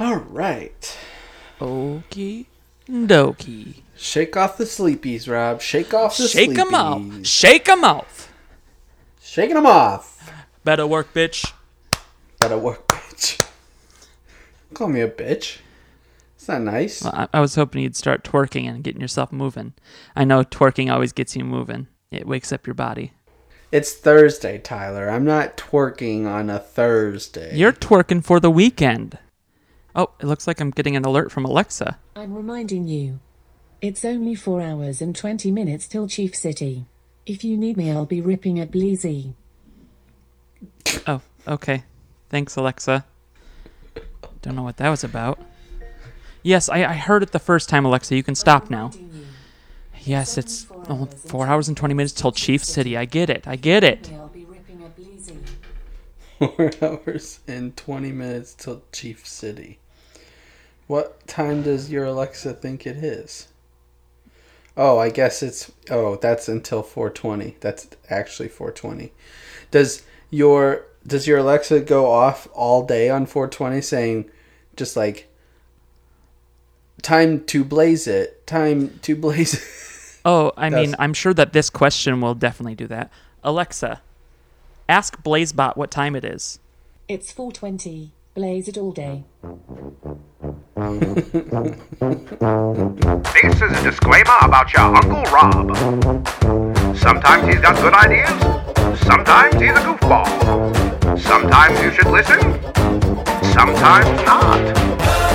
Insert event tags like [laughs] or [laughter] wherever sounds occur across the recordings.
All right. Okie dokie. Shake off the sleepies, Rob. Shake off the Shake sleepies. off. Shake them off. Shaking them off. Better work, bitch. Gotta work, bitch. Call me a bitch. It's not nice. Well, I, I was hoping you'd start twerking and getting yourself moving. I know twerking always gets you moving. It wakes up your body. It's Thursday, Tyler. I'm not twerking on a Thursday. You're twerking for the weekend. Oh, it looks like I'm getting an alert from Alexa. I'm reminding you. It's only 4 hours and 20 minutes till Chief City. If you need me, I'll be ripping a bleezy. Oh, okay. Thanks, Alexa. Don't know what that was about. Yes, I, I heard it the first time, Alexa. You can stop now. Yes, it's oh, four hours and 20 minutes till Chief City. I get it. I get it. I'll be ripping a bleezy. [laughs] Four hours and 20 minutes till Chief City. What time does your Alexa think it is? Oh, I guess it's. Oh, that's until 420. That's actually 420. Does your does your Alexa go off all day on 420 saying just like time to blaze it, time to blaze it? [laughs] Oh, I mean, I'm sure that this question will definitely do that. Alexa, ask Blazebot what time it is. It's 420. Blaze it all day. This is a disclaimer about your Uncle Rob. Sometimes he's got good ideas, sometimes he's a goofball. Sometimes you should listen, sometimes not.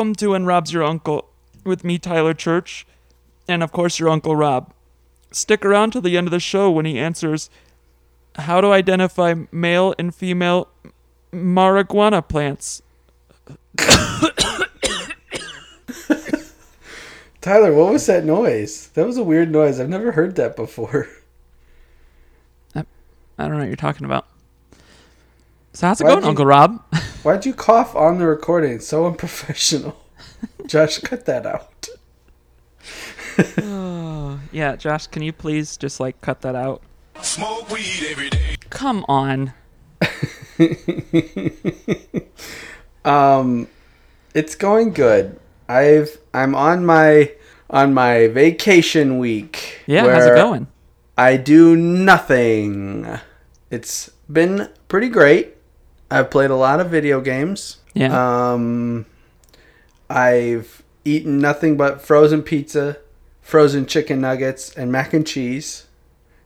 Welcome to And Rob's Your Uncle with me, Tyler Church, and of course, your Uncle Rob. Stick around till the end of the show when he answers how to identify male and female marijuana plants. Tyler, what was that noise? That was a weird noise. I've never heard that before. I don't know what you're talking about. So, how's it Why'd going, you- Uncle Rob? Why'd you cough on the recording? It's so unprofessional. [laughs] Josh, cut that out. [sighs] yeah, Josh, can you please just like cut that out? Smoke weed every day. Come on. [laughs] Um, it's going good. I've I'm on my on my vacation week. Yeah, how's it going? I do nothing. It's been pretty great. I've played a lot of video games. Yeah. Um, I've eaten nothing but frozen pizza, frozen chicken nuggets, and mac and cheese.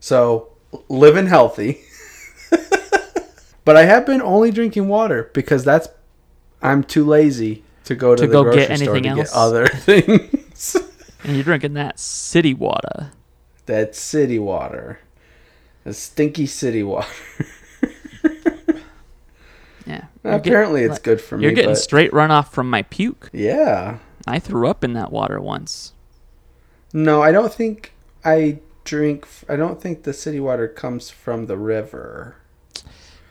So living healthy. [laughs] but I have been only drinking water because that's I'm too lazy to go to, To the go grocery get store anything to else? get other [laughs] things. and you're drinking that city water. that city water, the stinky city water. [laughs] Yeah. Apparently, it's good for me. You're getting but straight runoff from my puke. yeah. I threw up in that water once. No, I don't think I drink. I don't think the city water comes from the river.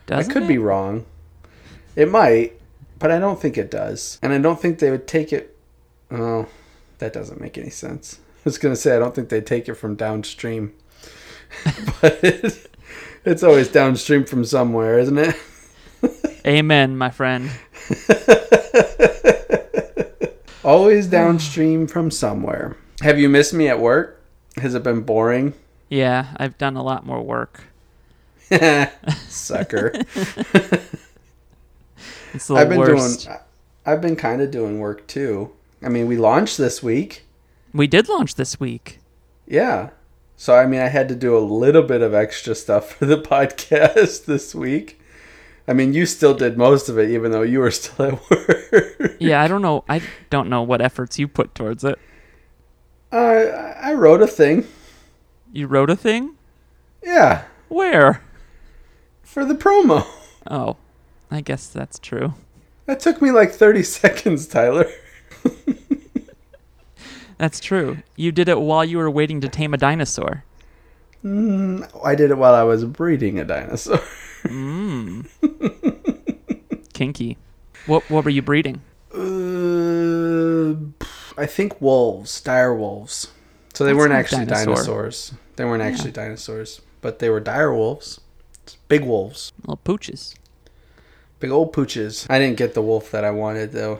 Doesn't I could it? be wrong. It might, but I don't think it does. And I don't think they would take it. Oh, that doesn't make any sense. [laughs] I was gonna say I don't think they take it from downstream, [laughs] but [laughs] it's always downstream from somewhere, isn't it? Amen, my friend. [laughs] Always downstream from somewhere. Have you missed me at work? Has it been boring? Yeah, I've done a lot more work. [laughs] Sucker. [laughs] It's the I've been worst. doing. I've been kind of doing work too. I mean, we launched this week. We did launch this week. Yeah. So I mean, I had to do a little bit of extra stuff for the podcast this week. I mean, you still did most of it, even though you were still at work. Yeah, I [laughs] don't know. I don't know what efforts you put towards it. Uh, I wrote a thing. You wrote a thing? Yeah, Where? for the promo. Oh, I guess that's true. That took me like 30 [laughs] seconds, Tyler. That's true. You did it while you were waiting to tame a dinosaur. I did it while I was breeding a dinosaur. [laughs] Kinky. What what were you breeding? Uh, I think wolves, dire wolves. So they That's weren't actually dinosaur. dinosaurs. They weren't actually dinosaurs, but they were dire wolves. Big wolves. Little pooches. Big old pooches. I didn't get the wolf that I wanted though.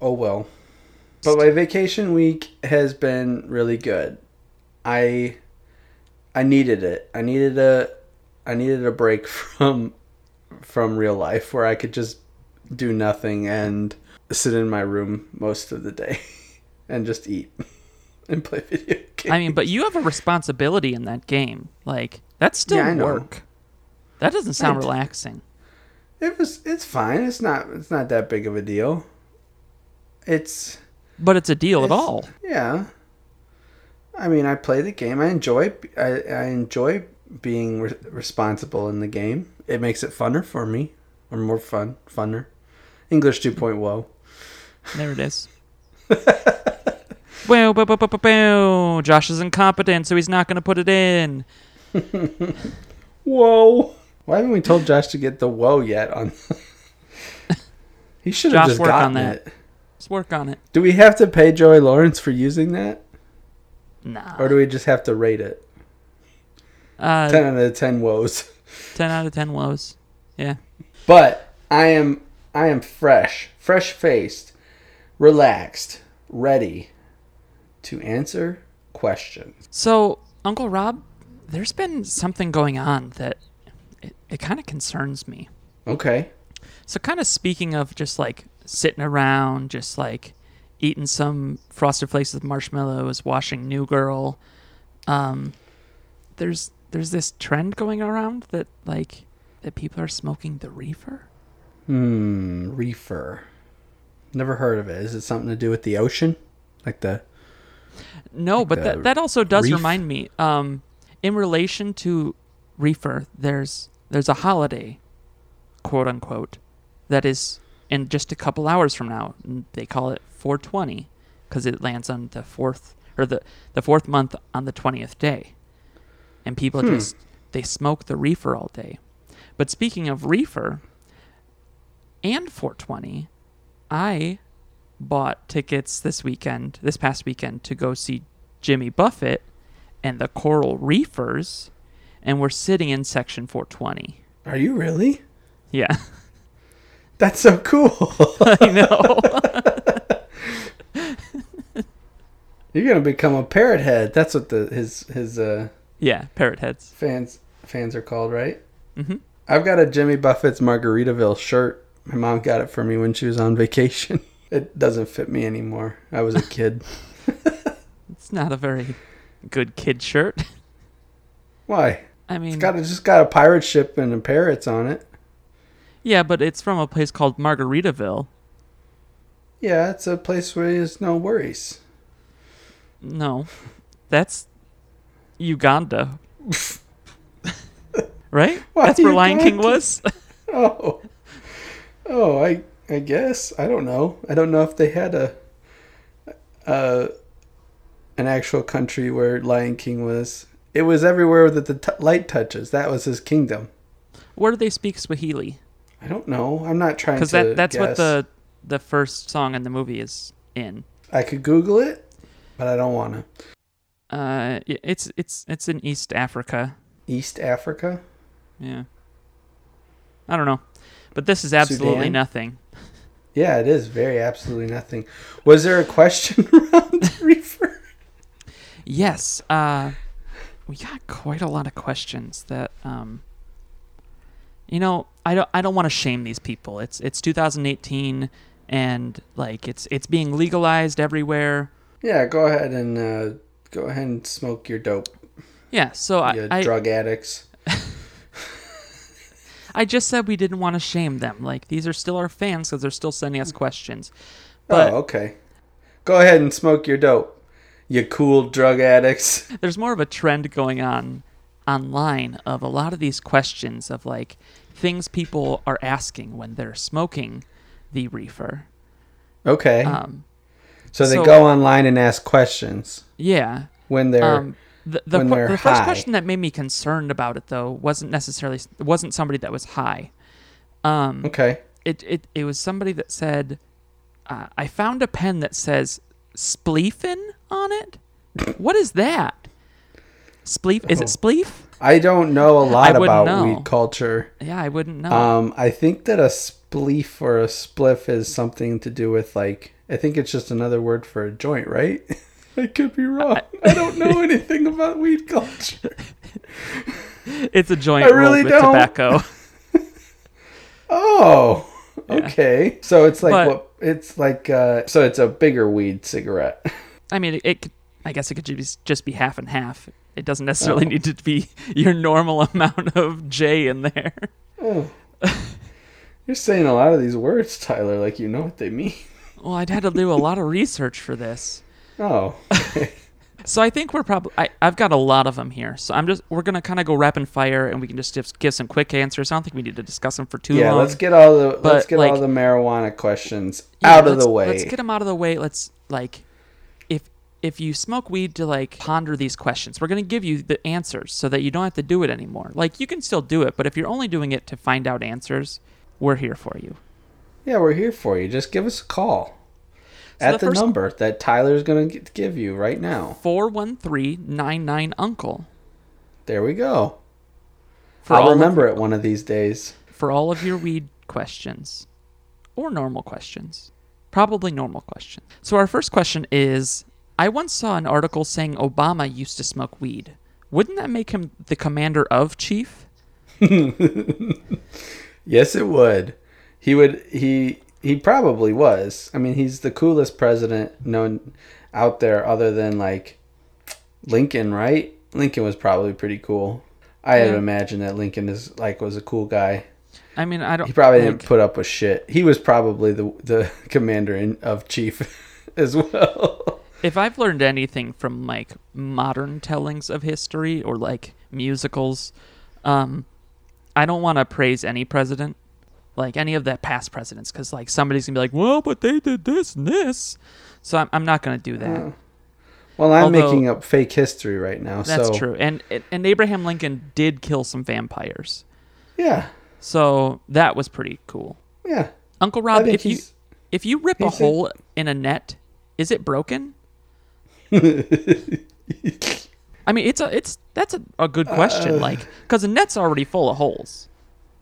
Oh well. But my vacation week has been really good. I I needed it. I needed a I needed a break [laughs] from from real life where I could just do nothing and sit in my room most of the day [laughs] and just eat [laughs] and play video games. I mean, but you have a responsibility in that game. Like that's still Yeah, work. That doesn't sound relaxing. it was it's fine. It's not it's not that big of a deal. It's But it's a deal at all. Yeah. I mean, I play the game. I enjoy. I, I enjoy being re- responsible in the game. It makes it funner for me, or more fun, funner. English 2.0. There it is. [laughs] Well, bow, bow, bow, bow, bow. Josh is incompetent, so he's not going to put it in. Whoa! Why haven't we told Josh to get the whoa yet? On [laughs] he should have just work on gotten that. it. Let's work on it. Do we have to pay Joey Lawrence for using that, Nah. or do we just have to rate it? Uh, Ten out of ten woes. 10 out of 10 woes. Yeah. But I am I am fresh, fresh faced, relaxed, ready to answer questions. So, Uncle Rob, there's been something going on that it, it kind of concerns me. Okay. So, kind of speaking of just like sitting around, just like eating some frosted flakes with marshmallows, watching New Girl, um, there's there's this trend going around that like that people are smoking the reefer. Hmm, reefer. Never heard of it. Is it something to do with the ocean? Like the No, but the that that also does reef? remind me. Um, in relation to reefer, there's there's a holiday, quote unquote, that is in just a couple hours from now. They call it 420 because it lands on the fourth or the the fourth month on the twentieth day, and people Hmm. just they smoke the reefer all day. But speaking of reefer and 420, I bought tickets this weekend, this past weekend, to go see Jimmy Buffett and the Coral Reefers, and we're sitting in section 420. Are you really? Yeah, [laughs] That's so cool. [laughs] I know. [laughs] You're gonna become a parrot head. That's what the his his uh yeah, parrot heads. fans fans are called, right? Mm-hmm. I've got a Jimmy Buffett's Margaritaville shirt. My mom got it for me when she was on vacation. [laughs] It doesn't fit me anymore. I was a kid. [laughs] It's not a very good kid shirt. [laughs] Why? I mean, It's got a, just got a pirate ship and a parrots on it. yeah, but it's from a place called Margaritaville. Yeah, it's a place where there's no worries. No, that's Uganda. [laughs] right? Why That's where Lion King was? [laughs] Oh, oh, I I guess I don't know. I don't know if they had a uh an actual country where Lion King was. It was everywhere that the t- light touches. That was his kingdom. Where do they speak Swahili? I don't know. I'm not trying to. Because that that's what the the first song in the movie is in. I could Google it, but I don't want to. Uh, it's it's it's in East Africa. East Africa. Yeah. I don't know, but this is absolutely Sudan? nothing. Yeah, it is very absolutely nothing. Was there a question [laughs] around the reefer? Yes. Uh, we got quite a lot of questions that um. You know, I don't I don't want to shame these people. It's it's 2018 and like it's it's being legalized everywhere. Yeah, go ahead and uh, go ahead and smoke your dope, Yeah, so I, you I drug addicts. [laughs] I just said we didn't want to shame them. Like these are still our fans because they're still sending us questions. But oh, okay. Go ahead and smoke your dope. You cool drug addicts. [laughs] there's more of a trend going on online of a lot of these questions of like things people are asking when they're smoking the reefer. Okay. Um, so they so- go online and ask questions yeah. when they're. Um, the the, when they're the first high. question that made me concerned about it though wasn't necessarily wasn't somebody that was high. Um, okay. it, it it was somebody that said, uh, "I found a pen that says spleefin on it. What is that? Spleef? Is it spleef? I don't know a lot about know. weed culture. Yeah, I wouldn't know. Um, I think that a spleef or a spliff is something to do with like. I think it's just another word for a joint, right? [laughs] I could be wrong. I don't know anything about weed culture. [laughs] it's a joint I rolled really with don't. tobacco. [laughs] Oh, [laughs] okay. So it's like But- what? It's like uh, so it's a bigger weed cigarette. I mean, it, it could, I guess it could just just be half and half. It doesn't necessarily Oh. need to be your normal amount of J in there. Oh. You're saying a lot of these words, Tyler, like you know what they mean. Well, I'd had to do a lot of research for this. Oh. [laughs] So I think we're probably. I, I've got a lot of them here. So I'm just. We're gonna kind of go rapid fire, and we can just give, give some quick answers. I don't think we need to discuss them for too yeah. long. Let's get all the let's But, get all the marijuana questions Yeah, out of the way. Let's get them out of the way. Let's like, if if you smoke weed to like ponder these questions, we're gonna give you the answers so that you don't have to do it anymore. Like you can still do it, but if you're only doing it to find out answers, we're here for you. yeah, we're here for you. Just give us a call So at the the, number that Tyler's gonna give you right now. Four one three nine nine uncle. There we go. For I'll remember it one of these days. for all of your weed questions or normal questions. Probably normal questions. So, our first question is I once saw an article saying Obama used to smoke weed. Wouldn't that make him the commander of chief? [laughs] Yes, it would. He would. He he probably was. I mean, he's the coolest president known out there, other than like Lincoln, right? Lincoln was probably pretty cool. I had Yeah. imagined that Lincoln is like was a cool guy. I mean, I don't. He probably like, didn't put up with shit. He was probably the the [laughs] commander in, of chief [laughs] as well. If I've learned anything from like modern tellings of history or like musicals, um, I don't want to praise any president, like any of the past presidents, because like somebody's gonna be like, well, but they did this and this, so I'm, I'm not gonna do that. Well, I'm Although- making up fake history right now. That's so, true. And and Abraham Lincoln did kill some vampires. Yeah, So that was pretty cool. yeah. Uncle Rob, if you if you rip a- hole in a net, is it broken? [laughs] I mean, it's a it's that's a, a good question, Uh. like because the net's already full of holes.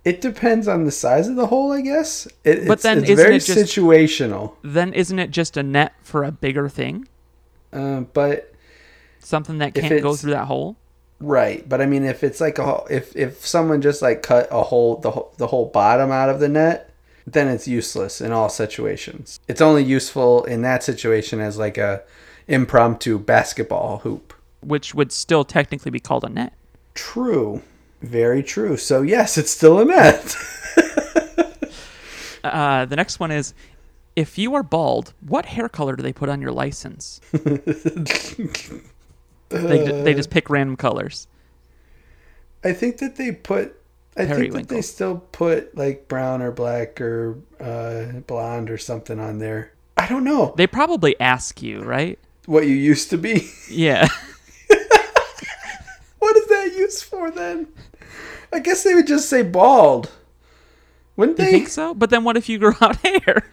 It depends on the size of the hole, I guess. It, But it's, then it's isn't very it just- situational. Then isn't it just a net for a bigger thing, Uh, but something that can't go through that hole? right, but I mean, if it's like a if if someone just like cut a hole the whole- the whole bottom out of the net, then it's useless in all situations. It's only useful in that situation as like a impromptu basketball hoop. Which would still technically be called a net. True, very true. So yes, it's still a net. [laughs] Uh, the next one is, if you are bald, what hair color do they put on your license? they, they just pick random colors. I think that they put. I think that they still put like brown or black or uh, blonde or something on there. I don't know They probably ask you, right? what you used to be. Yeah. [laughs] what is that used for then? I guess they would just say bald. Wouldn't You they? think so? But then what if you grow out [laughs] hair?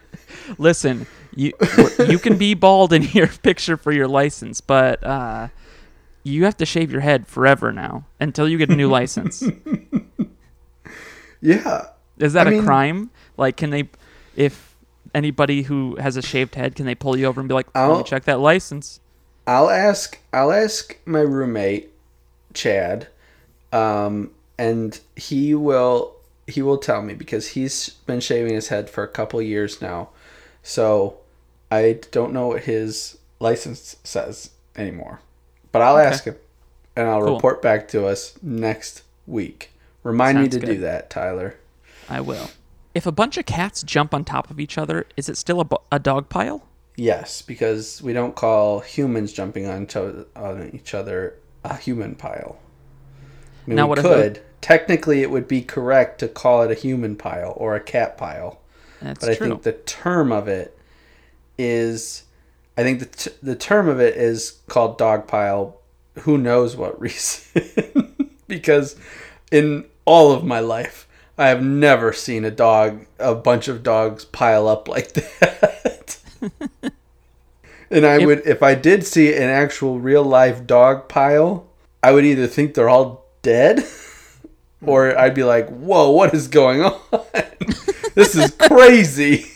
Listen, you you can be bald in your [laughs] picture for your license, but uh, you have to shave your head forever now until you get a new license. [laughs] Yeah. Is that I a mean- crime? Like, can they, if anybody who has a shaved head, can they pull you over and be like, "Let me check that license"? I'll ask. I'll ask my roommate, Chad, um, and he will. He will tell me because he's been shaving his head for a couple years now, so I don't know what his license says anymore. But I'll Okay. ask him, and I'll Cool. report back to us next week. Remind me to good. do that, Tyler. I will. If a bunch of cats jump on top of each other, is it still a, bu- a dog pile? Yes, because we don't call humans jumping on each other, on each other a human pile. I mean, Now we what if could. Technically, it would be correct to call it a human pile or a cat pile. That's but I true. think the term of it is, I think the t- the term of it is called dog pile. Who knows what [laughs] reason? because in all of my life, I have never seen a dog, a bunch of dogs pile up like [laughs] that. and I If- would, if I did see an actual real life dog pile, I would either think they're all dead, [laughs] or I'd be like, "Whoa, what is going on? [laughs] this is crazy."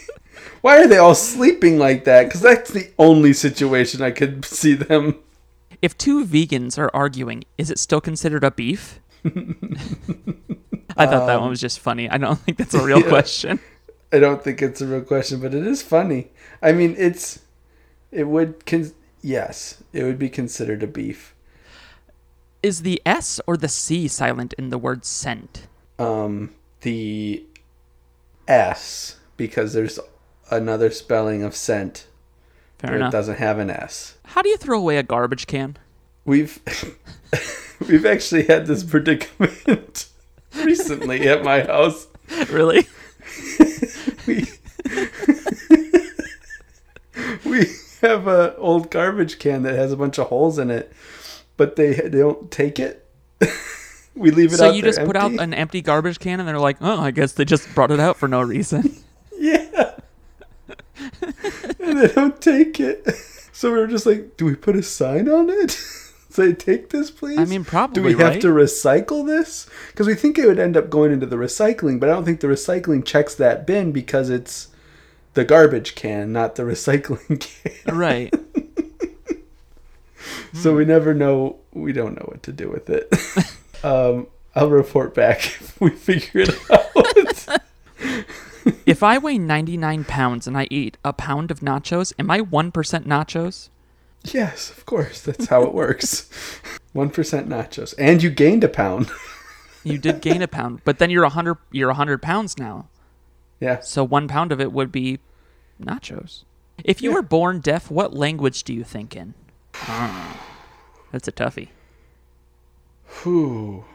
Why are they all sleeping like that? Because that's the only situation I could see them. if two vegans are arguing, is it still considered a beef? [laughs] I thought that one was just funny. I don't think that's a real Um, [laughs] yeah. question. I don't think it's a real question, but it is funny. I mean, it's it would con- yes, it would be considered a beef. Is the S or the C silent in the word scent? Um, the S because there's another spelling of scent Fair where it doesn't have an S. How do you throw away a garbage can? We've [laughs] we've actually had this predicament [laughs] recently at my house. really? [laughs] We we have a old garbage can that has a bunch of holes in it, but they, they don't take it. [laughs] we leave it So you just put out an empty garbage can and they're like, oh, I guess they just brought it out for no reason. [laughs] [laughs] Yeah. and they don't take it. So we were just like, do we put a sign on it? Say, take this, please. I mean, probably, Do we have to recycle this? Because we think it would end up going into the recycling, but I don't think the recycling checks that bin because it's the garbage can, not the recycling can. right. So we never know. We don't know what to do with it. um, I'll report back if we figure it out. If I weigh 99 pounds and I eat a pound of nachos, am I 1% nachos? yes, of course. That's how it works. One percent nachos, and you gained a pound. You did gain a pound, but then you're 100 you're 100 pounds now. yeah. So 1 pound of it would be nachos. If you Yeah. were born deaf, what language do you think in? That's a toughie. Whew.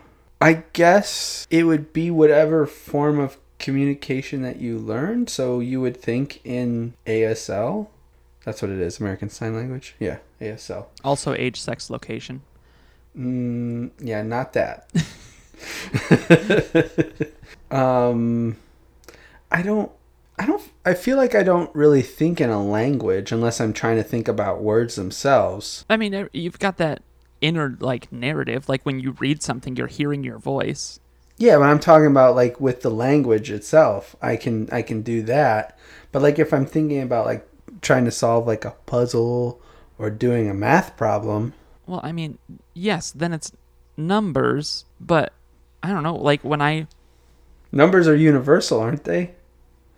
I guess it would be whatever form of communication that you learned. So you would think in ASL. That's what it is, American Sign Language. Yeah, ASL. Also age, sex, location. Mm, yeah, not that. [laughs] [laughs] um, I don't. I don't. I feel like I don't really think in a language unless I'm trying to think about words themselves. I mean, you've got that inner like narrative like when you read something you're hearing your voice. Yeah, but I'm talking about like with the language itself. I can I can do that. But like if I'm thinking about like trying to solve like a puzzle or doing a math problem, Well, I mean, yes, then it's numbers, but I don't know, like when I numbers are universal, aren't they?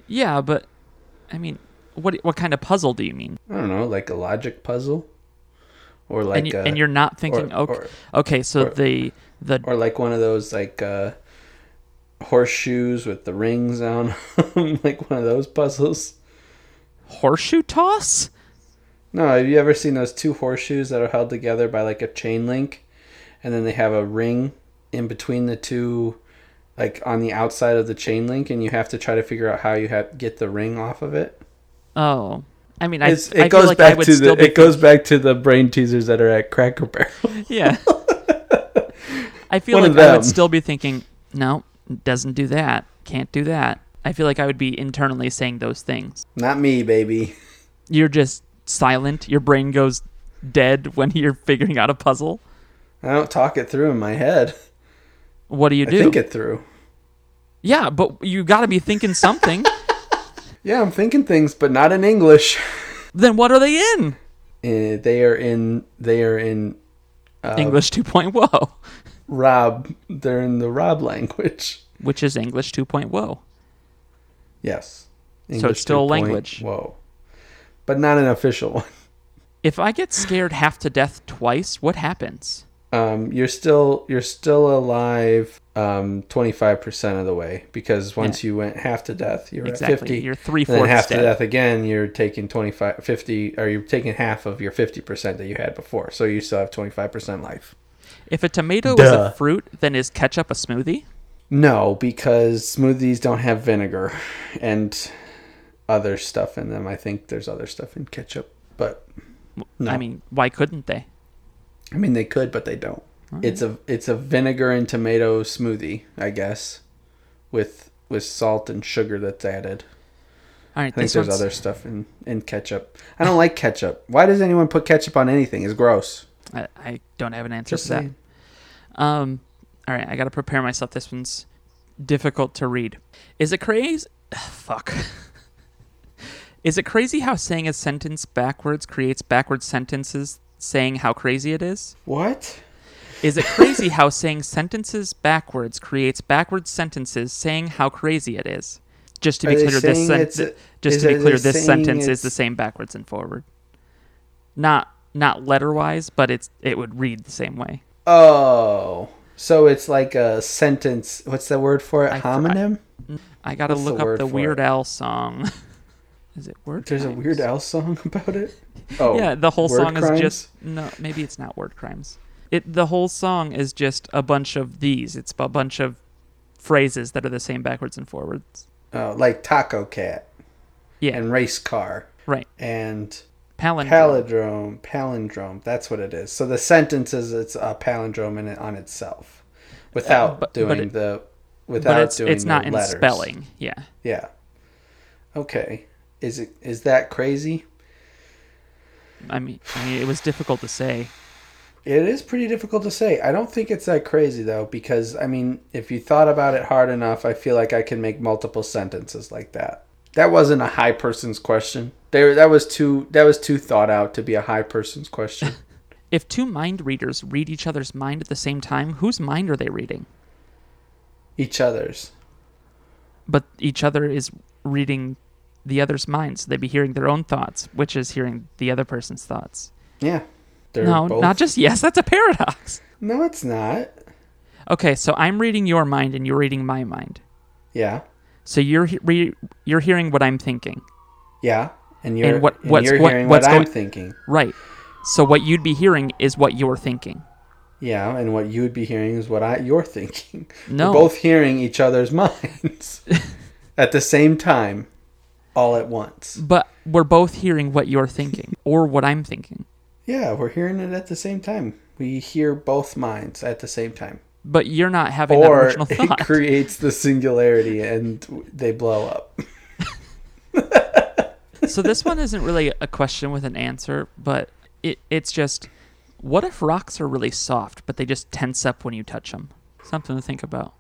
yeah, but I mean, what what kind of puzzle do you mean? I don't know, like a logic puzzle or like and, you, a, and you're not thinking or- okay, or- okay, so or- the the or like one of those like uh horseshoes with the rings on [laughs] like one of those puzzles. horseshoe toss? No, have you ever seen those two horseshoes that are held together by like a chain link, and then they have a ring in between the two, like on the outside of the chain link, and you have to try to figure out how you have get the ring off of it. Oh. I mean, I, It's, I it goes feel like I back would to still the be it goes back to the brain teasers that are at Cracker Barrel. [laughs] Yeah. I feel One like I would still be thinking, no, doesn't do that. Can't do that. I feel like I would be internally saying those things. Not me, baby. You're just silent. Your brain goes dead when [laughs] you're figuring out a puzzle. I don't talk it through in my head. What do you I do? think it through. yeah, but you got to be thinking something. [laughs] Yeah, I'm thinking things, but not in English. [laughs] then what are they in? Uh, they are in. They are in Uh, English 2.0, Rob. They're in the Rob language. which is English 2.0. Yes. So it's still a language. Whoa. But not an official [laughs] one. If I get scared half to death twice, what happens? Um, you're still you're still alive um 25% of the way because once you went half to death you're Exactly. at 50 You're three and then fourths half to death again you're taking 25 50 or you're taking half of your 50% that you had before so you still have 25% life If a tomato is a fruit, then is ketchup a smoothie? no because smoothies don't have vinegar and other stuff in them i think there's other stuff in ketchup but No. I mean, why couldn't they? I mean, they could, but they don't. It's a it's a vinegar and tomato smoothie, I guess, with with salt and sugar that's added. All right, I think there's one's, other stuff in in ketchup. I don't like ketchup. Why does anyone put ketchup on anything? It's gross. I, I don't have an answer Just to that. Um, all right, I got to prepare myself. This one's difficult to read. Is it crazy? [sighs] Fuck. [laughs] Is it crazy how saying a sentence backwards creates backwards sentences saying how crazy it is? What? Is it crazy how saying sentences backwards creates backwards sentences saying how crazy it is? Just to be clear, this sen- a- just to be clear, this sentence is the same backwards and forward. Not not letter wise, but it's it would read the same way. Oh, so it's like a sentence. What's the word for it? I- Homonym. I gotta What's the look up word the Weird? Al song. [laughs] is it Word? There's a Weird Al song [laughs] about it. Oh, yeah, the whole Word song is just no. Maybe it's not word crimes. It the whole song is just a bunch of these. It's a bunch of phrases that are the same backwards and forwards. oh, like Taco Cat Yeah, and Race Car right. and Palindrome. palindrome. Palindrome. That's what it is. So the sentence is it's a palindrome in it on itself, without Uh, but- doing but it- the without but it's doing it's the not in letters. spelling. Yeah. Yeah. Okay. Is it is that crazy? I mean, I mean, it was difficult to say. It is pretty difficult to say. I don't think it's that crazy though, because I mean, if you thought about it hard enough, I feel like I can make multiple sentences like that. That wasn't a high person's question. There, that was too that was too thought out to be a high person's question. [laughs] If two mind readers read each other's mind at the same time, whose mind are they reading? Each other's. But each other is reading the other's mind, so they'd be hearing their own thoughts, which is hearing the other person's thoughts. Yeah. They're no, both- not just yes. That's a paradox. No, it's not. Okay, so I'm reading your mind and you're reading my mind. Yeah. So you're he- re- you're hearing what I'm thinking, Yeah. And you're what- and what's- you're what- hearing what's what I'm going- thinking. right? So what you'd be hearing is what you're thinking. Yeah, and what you would be hearing is what I you're [laughs] thinking. No. We're both hearing each other's [laughs] minds [laughs] at the same time, all at once. But we're both hearing what you're thinking or what I'm thinking. Yeah, we're hearing it at the same time. We hear both minds at the same time. But you're not having that Or original [laughs] it thought. creates the singularity and they blow up. [laughs] so this one isn't really a question with an answer, but it, it's just what if rocks are really soft, but they just tense up when you touch them? Something to think about.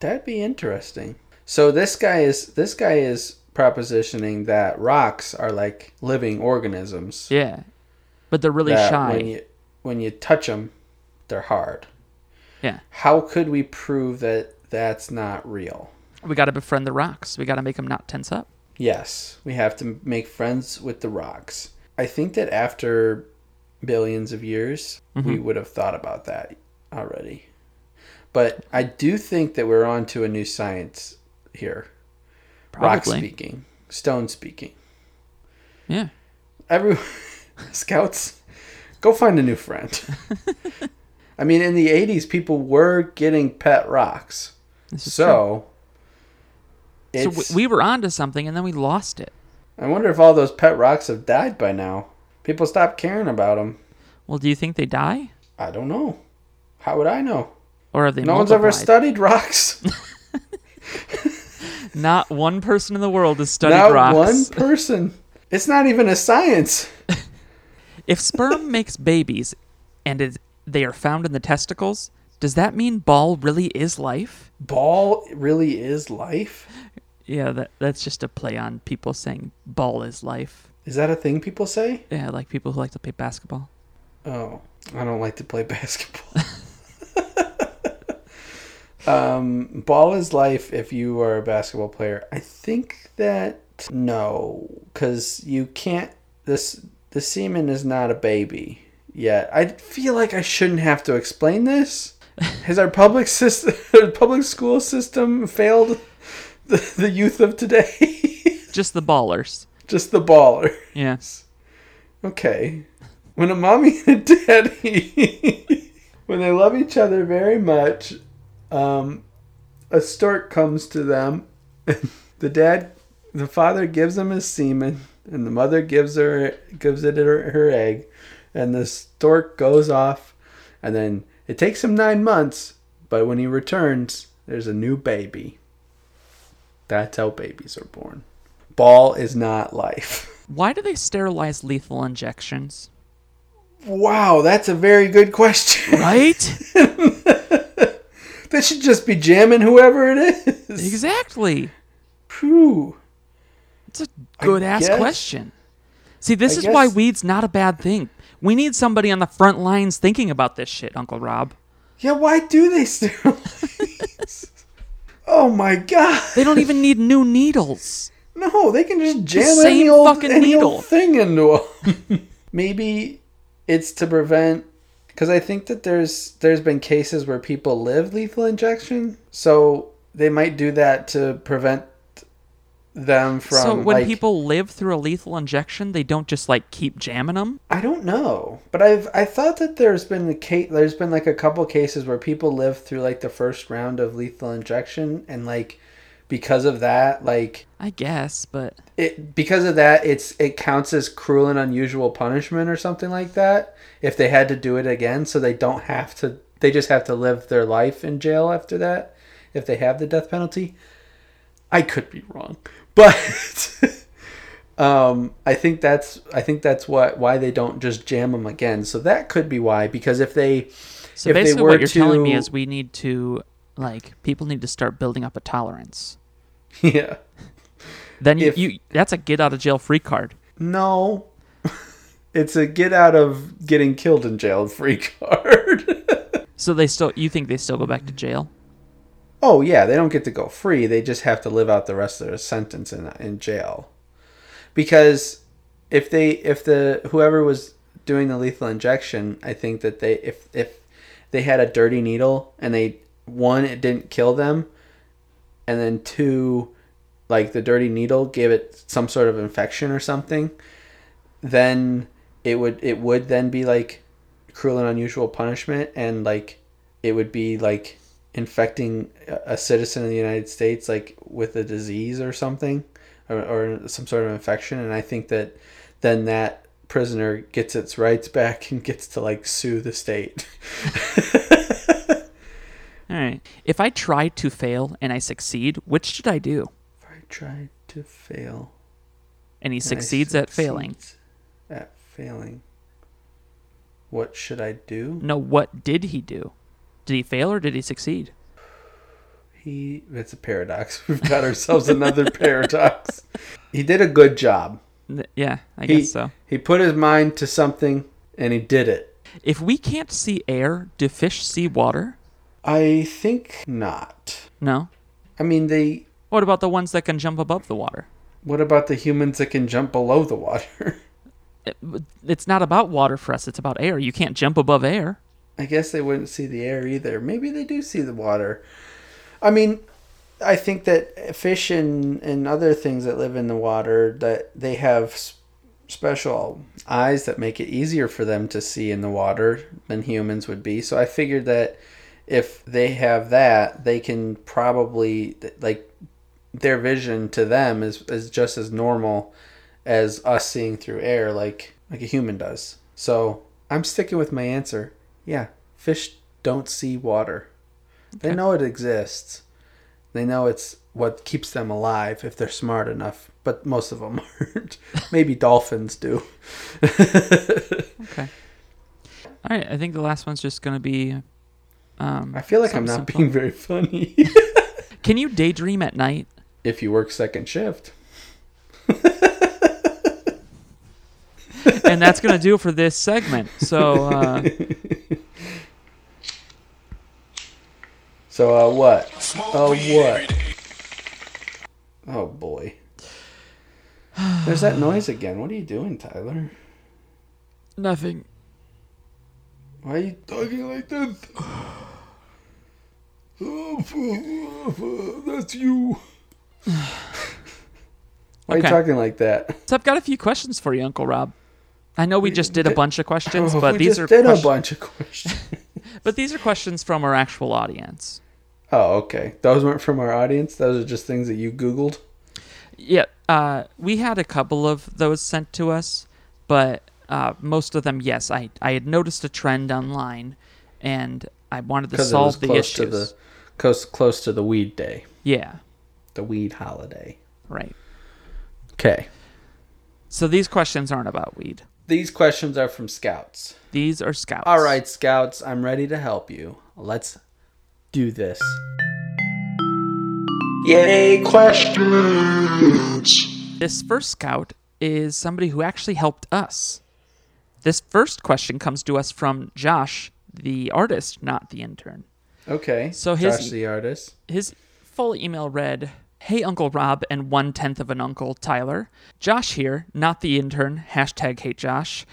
That'd be interesting. So this guy is this guy is propositioning that rocks are like living organisms. Yeah, but they're really shy. When you when you touch them, they're hard. yeah, How could we prove that that's not real? we got to befriend the rocks. We got to make them not tense up. Yes, we have to make friends with the rocks. I think that after billions of years, we mm-hmm. would have thought about that already. But I do think that we're on to a new science here. Rock speaking, stone speaking. Yeah. Every [laughs] scouts, go find a new friend. [laughs] I mean, in the '80s, people were getting pet rocks, so So we were onto something and then we lost it. I wonder if all those pet rocks have died by now. People stopped caring about them. Well, do you think they die, I don't know. How would I know? or have they? no one's ever studied rocks. [laughs] Not one person in the world has studied rocks. Not rocks. one person. It's not even a science. [laughs] If sperm [laughs] makes babies, and it, they are found in the testicles, does that mean ball really is life? Ball really is life. Yeah, that that's just a play on people saying ball is life. Is that a thing people say? Yeah, like people who like to play basketball. Oh, I don't like to play [laughs] basketball. Um, ball is life if you are a basketball player. I think that no, because you can't. This the semen is not a baby. yet. I feel like I shouldn't have to explain this. [laughs] Has our public system, [laughs] public school system failed the, the youth of today? [laughs] Just the ballers. Just the baller. Yes. Okay. When a mommy and a daddy, when they love each other very much, um, a stork comes to them. [laughs] the dad, the father gives him his semen, and the mother gives her gives it her, her egg, and the stork goes off, and then it takes him nine months, but when he returns, there's a new baby. That's how babies are born. Ball is not life. [laughs] Why do they sterilize lethal injections? Wow, that's a very good question. Right? [laughs] They should just be jamming whoever it is. exactly. Whew. It's a good ass guess. question. See, this I is why weed's not a bad thing. We need somebody on the front lines thinking about this shit, Uncle Rob. Yeah, why do they sterilize? [laughs] oh my god. They don't even need new needles. No, they can just jam same any old, fucking any needle. old thing into them. [laughs] Maybe it's to prevent because I think that there's there's been cases where people live lethal injection, so they might do that to prevent them from. so when like, people live through a lethal injection, they don't just like keep jamming them. I don't know, but I've I thought that there's been a case, there's been like a couple cases where people live through like the first round of lethal injection, and like because of that, like I guess, but it because of that, it's it counts as cruel and unusual punishment or something like that. If they had to do it again, so they don't have to, they just have to live their life in jail after that. If they have the death penalty, I could be wrong, [laughs] but um, I think that's I think that's what why they don't just jam them again. So that could be why. Because if they so if they basically were what you're telling me is we need to like people need to start building up a tolerance. [laughs] yeah Then you, If- you that's a get out of jail free card. no, [laughs] it's a get out of getting killed in jail free [laughs] card. So they still you think they still go back to jail? Oh yeah, they don't get to go free. They just have to live out the rest of their sentence in in jail. Because if they if the whoever was doing the lethal injection, I think that they if if they had a dirty needle and they one it didn't kill them and then two like the dirty needle gave it some sort of infection or something, then it would it would then be like cruel and unusual punishment and like it would be like infecting a citizen of the United States like with a disease or something or, or some sort of infection and I think that then that prisoner gets its rights back and gets to like sue the state. [laughs] All right. If I try to fail and I succeed, which should I do? if I try to fail And he and succeeds at failing. At failing. What should I do? No, what did he do? Did he fail or did he succeed? He it's a paradox. [laughs] We've got ourselves another paradox. He did a good job. Yeah, I He guess so. he put his mind to something and he did it. If we can't see air, do fish see water? I think not. No. I mean, they. What about the ones that can jump above the water? What about the humans that can jump below the water? [laughs] It- It's not about water for us, it's about air. You can't jump above air. I guess they wouldn't see the air either. Maybe they do see the water. I mean, I think that fish and, and other things that live in the water that they have s- special eyes that make it easier for them to see in the water than humans would be. So I figured that if they have that, they can probably like their vision to them is, is just as normal as us seeing through air like like a human does. So I'm sticking with my answer. Yeah, fish don't see water. They know it exists. They know it's what keeps them alive if they're smart enough. But most of them [laughs] aren't. Maybe dolphins do. [laughs] Okay. All right, I think the last one's just going to be. Um, I feel like I'm not simple. being very funny. [laughs] Can you daydream at night? if you work second shift. And that's going to do it for this segment. So, uh, [laughs] So uh, what? Smoke Oh, what? Oh boy. There's that noise again. What are you doing, Tyler? [sighs] nothing. Why are you talking like that? [sighs] [sighs] That's you. [sighs] Why are you talking like that? So I've got a few questions for you, Uncle Rob. I know we just did a bunch of questions, Oh, but we these just are did a bunch of questions. [laughs] but these are questions from our actual audience. oh, okay. Those weren't from our audience. Those are just things that you Googled. Yeah, uh, we had a couple of those sent to us, but uh, most of them, yes, I I had noticed a trend online, and I wanted to Because it was solve the close issues. to the close close to the weed day, Yeah, the weed holiday. right. Okay. So these questions aren't about weed. These questions are from scouts. These are scouts. All right, scouts, I'm ready to help you. Let's do this. Yay, questions. This first scout is somebody who actually helped us. This first question comes to us from Josh, the artist, not the intern. Okay. So his- Josh the artist. His full email read Hey, Uncle Rob and one tenth of an Uncle Tyler. Josh here, not the intern. Hashtag hate Josh.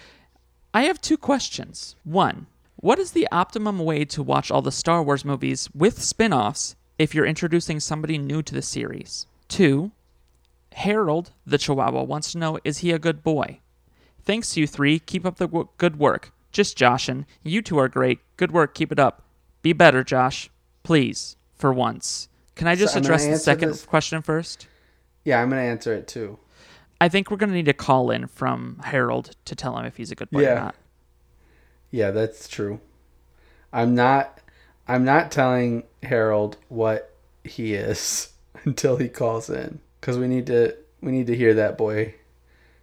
I have two questions. One, what is the optimum way to watch all the Star Wars movies with spin offs if you're introducing somebody new to the series? Two, Harold, the Chihuahua, wants to know is he a good boy? Thanks, you three. Keep up the w- good work. Just Joshin. You two are great. Good work. Keep it up. Be better, Josh. Please, for once. Can I just I'm address the second this- question first? Yeah, I'm gonna answer it too. I think we're going to need a call in from Harold to tell him if he's a good boy Yeah. or not. Yeah, that's true. I'm not I'm not telling Harold what he is [laughs] until he calls in cuz we need to we need to hear that boy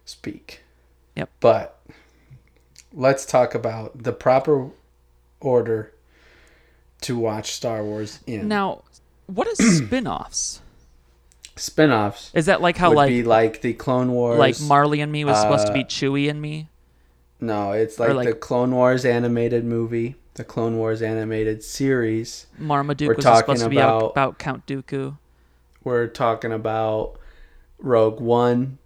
speak. Yep. But let's talk about the proper order to watch Star Wars in. Now, what is [clears throat] spin offs? Spin-offs Is that like how would like be like the Clone Wars like Marley and Me was supposed to uh, be Chewie and Me? No, it's like, like- the Clone Wars animated movie, the Clone Wars animated series. Marmaduke we're was supposed to be about- about Count Dooku. we're talking about Rogue One,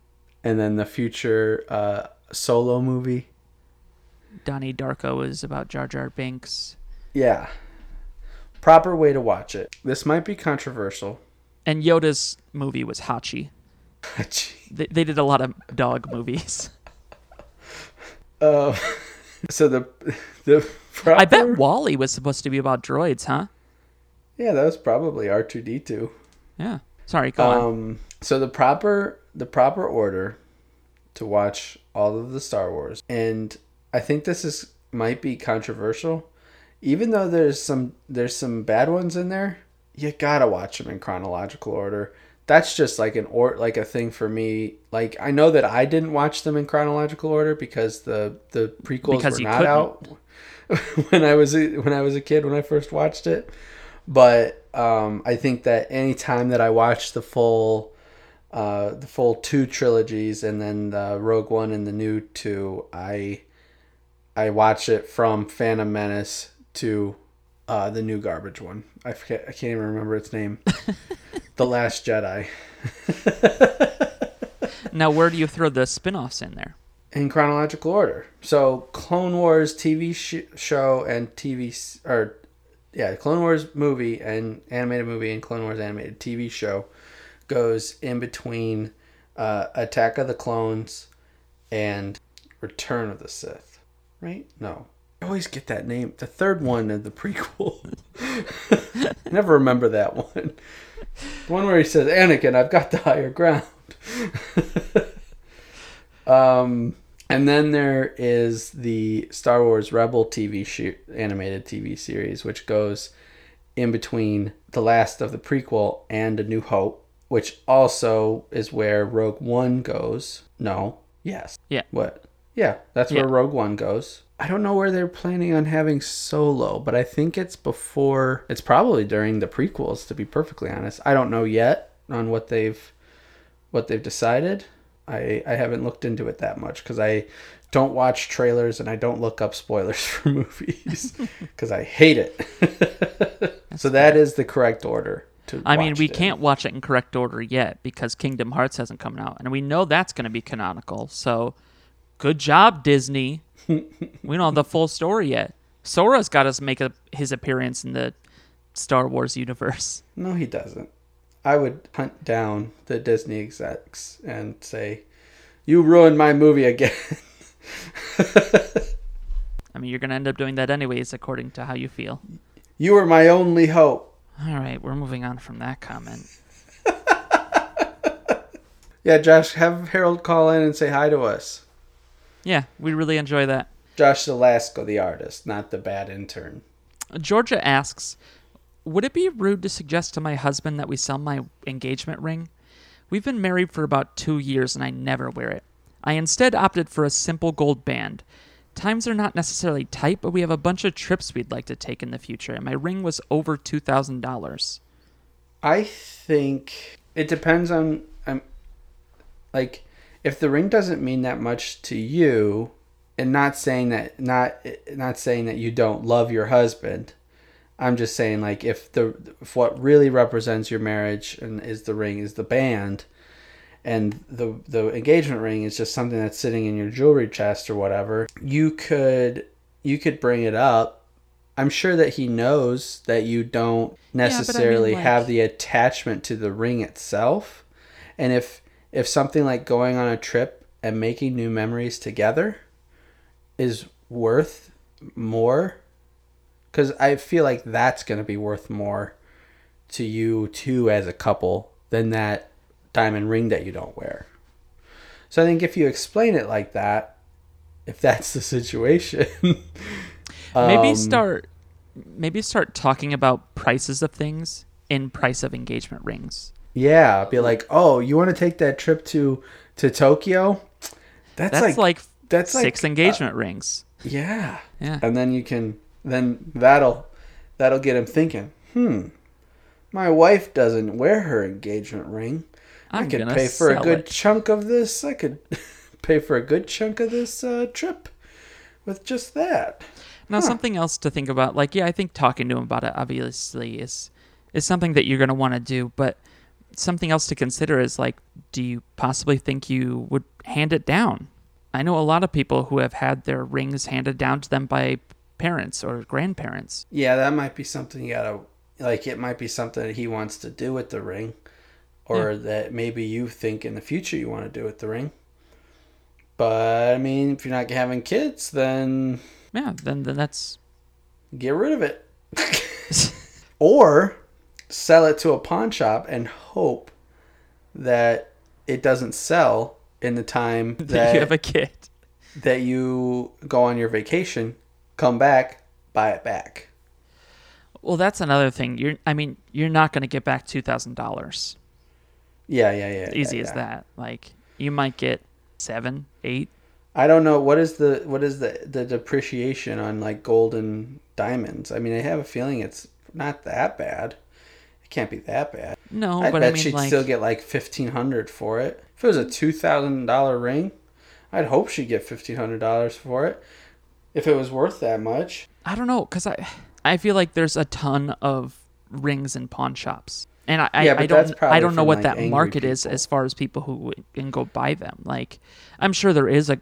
and then the future uh, solo movie. Donnie Darko is about Jar Jar Binks. Yeah, proper way to watch it. This might be controversial. And Yoda's movie was Hachi. [laughs] They, they did a lot of dog movies. uh, [laughs] [laughs] so the the proper, I bet WALL-E was supposed to be about droids, huh? yeah, that was probably R two D two. Yeah. Sorry, go on. Um, so the proper the proper order to watch all of the Star Wars, and I think this is might be controversial, even though there's some there's some bad ones in there. You gotta watch them in chronological order. That's just like an or like a thing for me. Like I know that I didn't watch them in chronological order because the the prequels Because were not couldn't. out [laughs] when I was a, when I was a kid when I first watched it. But um, I think that any time that I watch the full uh, the full two trilogies and then the Rogue One and the new two, I I watch it from Phantom Menace to uh, the new garbage one. I forget. I can't even remember its name. [laughs] the Last Jedi. [laughs] now, where do you throw the spin offs in there? in chronological order. So Clone Wars TV sh- show and TV s- or yeah, Clone Wars movie and animated movie and Clone Wars animated TV show goes in between uh, Attack of the Clones and Return of the Sith. Right? No. I always get that name. The third one of the prequel. [laughs] Never remember that one. The one where he says, Anakin, I've got the higher ground. [laughs] Um, and then there is the Star Wars Rebel TV sh- animated TV series, which goes in between the last of the prequel and A New Hope, which also is where Rogue One goes. No, yes, Yeah. what? Yeah, that's Yeah. where Rogue One goes. I don't know where they're planning on having Solo, but I think it's before. It's probably during the prequels, to be perfectly honest. I don't know yet on what they've what they've decided. I I haven't looked into it that much because I don't watch trailers and I don't look up spoilers [laughs] for movies because I hate it. [laughs] so that is the correct order. I mean, we it can't watch it in correct order yet because Kingdom Hearts hasn't come out, and we know that's going to be canonical. So, good job, Disney. [laughs] we don't have the full story yet. Sora's got to make a, his appearance in the Star Wars universe. No, he doesn't. I would hunt down the Disney execs and say, "You ruined my movie again." [laughs] I mean, you're going to end up doing that anyways, according to how you feel. you were my only hope. All right, we're moving on from that comment. [laughs] Yeah, Josh, have Harold call in and say hi to us. Yeah, we really enjoy that. Josh Zelasco, the artist, not the bad intern. Georgia asks, Would it be rude to suggest to my husband that we sell my engagement ring? We've been married for about two years and I never wear it. I instead opted for a simple gold band. Times are not necessarily tight, but we have a bunch of trips we'd like to take in the future, and my ring was over $2,000. I think it depends on um, like if the ring doesn't mean that much to you and not saying that not not saying that you don't love your husband. I'm just saying like if the if what really represents your marriage and is the ring is the band and the the engagement ring is just something that's sitting in your jewelry chest or whatever, you could you could bring it up. I'm sure that he knows that you don't necessarily like- have the attachment to the ring itself. And if if something like going on a trip and making new memories together is worth more cuz I feel like that's going to be worth more to you too as a couple than that diamond ring that you don't wear. So I think if you explain it like that, if that's the situation, [laughs] maybe um, start maybe start talking about prices of things in price of engagement rings. yeah, be like, "Oh, you want to take that trip to to Tokyo? That's, That's like, like, that's like six uh, engagement rings. yeah. Yeah. And then you can then that'll that'll get him thinking, "Hmm. My wife doesn't wear her engagement ring. I I'm could pay for a good it." chunk of this. I could [laughs] pay for a good chunk of this uh, trip with just that." Now, something else to think about, like, yeah, I think talking to him about it obviously is is something that you're going to want to do, but something else to consider is like, do you possibly think you would hand it down? I know a lot of people who have had their rings handed down to them by parents or grandparents. Yeah, that might be something you gotta like. It might be something that he wants to do with the ring, or that maybe you think in the future you want to do with the ring. But I mean, if you're not having kids, then Yeah, then then that's get rid of it, [laughs] or sell it to a pawn shop and hope that it doesn't sell in the time that [laughs] that you have a kid. that you go on your vacation, come back, buy it back. Well, that's another thing. You're, I mean, you're not going to get back two thousand dollars. Yeah, yeah, yeah. yeah, Easy as yeah. that. Like, you might get seven, eight. I don't know what is the what is the the depreciation on like gold and diamonds. I mean, I have a feeling it's not that bad. It can't be that bad. No, I but bet I mean, she'd like, still get like fifteen hundred for it. If it was a two thousand dollar ring, I'd hope she'd get fifteen hundred dollars for it. If it was worth that much. I don't know, because I, I feel like there's a ton of rings in pawn shops, and I, Yeah, I, I don't, I don't know what like, that market is as far as people who can go buy them. Like, I'm sure there is a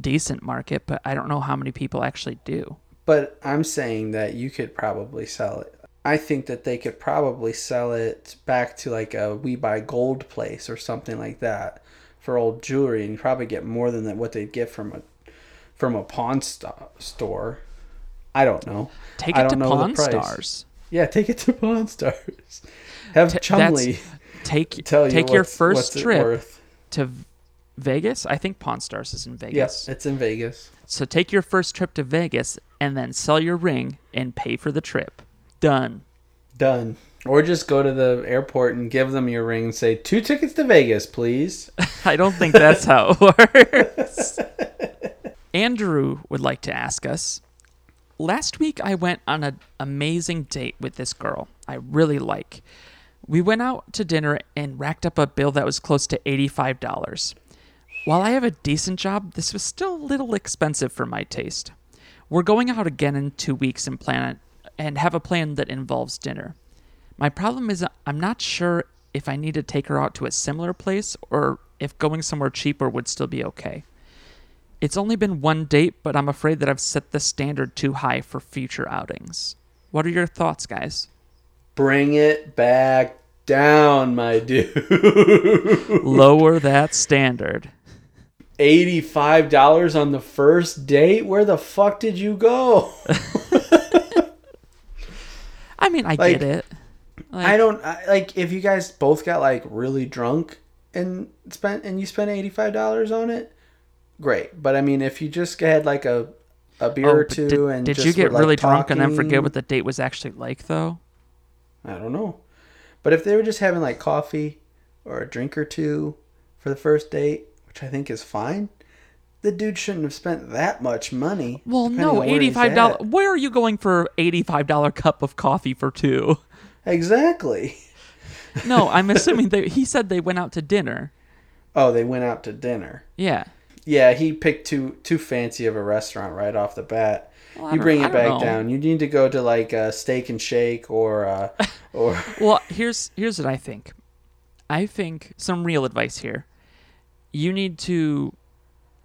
decent market, but I don't know how many people actually do. But I'm saying that you could probably sell it. I think that they could probably sell it back to like a We Buy Gold place or something like that for old jewelry, and you probably get more than what they'd get from a from a pawn sto- store. I don't know. Take it to don't know the Pawn. Stars. Yeah, take it to Pawn [laughs] Stars. Have T- Chumlee Take tell you take your first trip to Vegas. I think Pawn Stars is in Vegas. Yes, it's in Vegas. So take your first trip to Vegas and then sell your ring and pay for the trip. Done. Done. Or just go to the airport and give them your ring and say two tickets to Vegas, please. [laughs] I don't think that's how it works. [laughs] Andrew would like to ask us Last week I went on an amazing date with this girl I really like. We went out to dinner and racked up a bill that was close to $85. While I have a decent job, this was still a little expensive for my taste. We're going out again in two weeks and plan and have a plan that involves dinner. My problem is I'm not sure if I need to take her out to a similar place or if going somewhere cheaper would still be okay. It's only been one date, but I'm afraid that I've set the standard too high for future outings. What are your thoughts, guys? Bring it back down, my dude. [laughs] Lower that standard. $85 on the first date? Where the fuck did you go? [laughs] I mean, I Like, get it. Like, I don't I, like if you guys both got like really drunk and spent and you spent $85 on it. Great. But I mean if you just had like a a beer Oh, or two did, and did you get were, like, really drunk and then forget what the date was actually like, though? I don't know. But if they were just having like coffee or a drink or two for the first date, which I think is fine, the dude shouldn't have spent that much money. Well, no, on where he's eighty-five dollars. Where are you going for eighty-five dollar cup of coffee for two? Exactly. No, [laughs] I'm assuming he said they went out to dinner. Oh, they went out to dinner. Yeah. Yeah, he picked too too fancy of a restaurant right off the bat. Well, you bring it back know. down. You need to go to like a steak and shake or uh, [laughs] or Well, here's here's what I think. I think some real advice here. You need to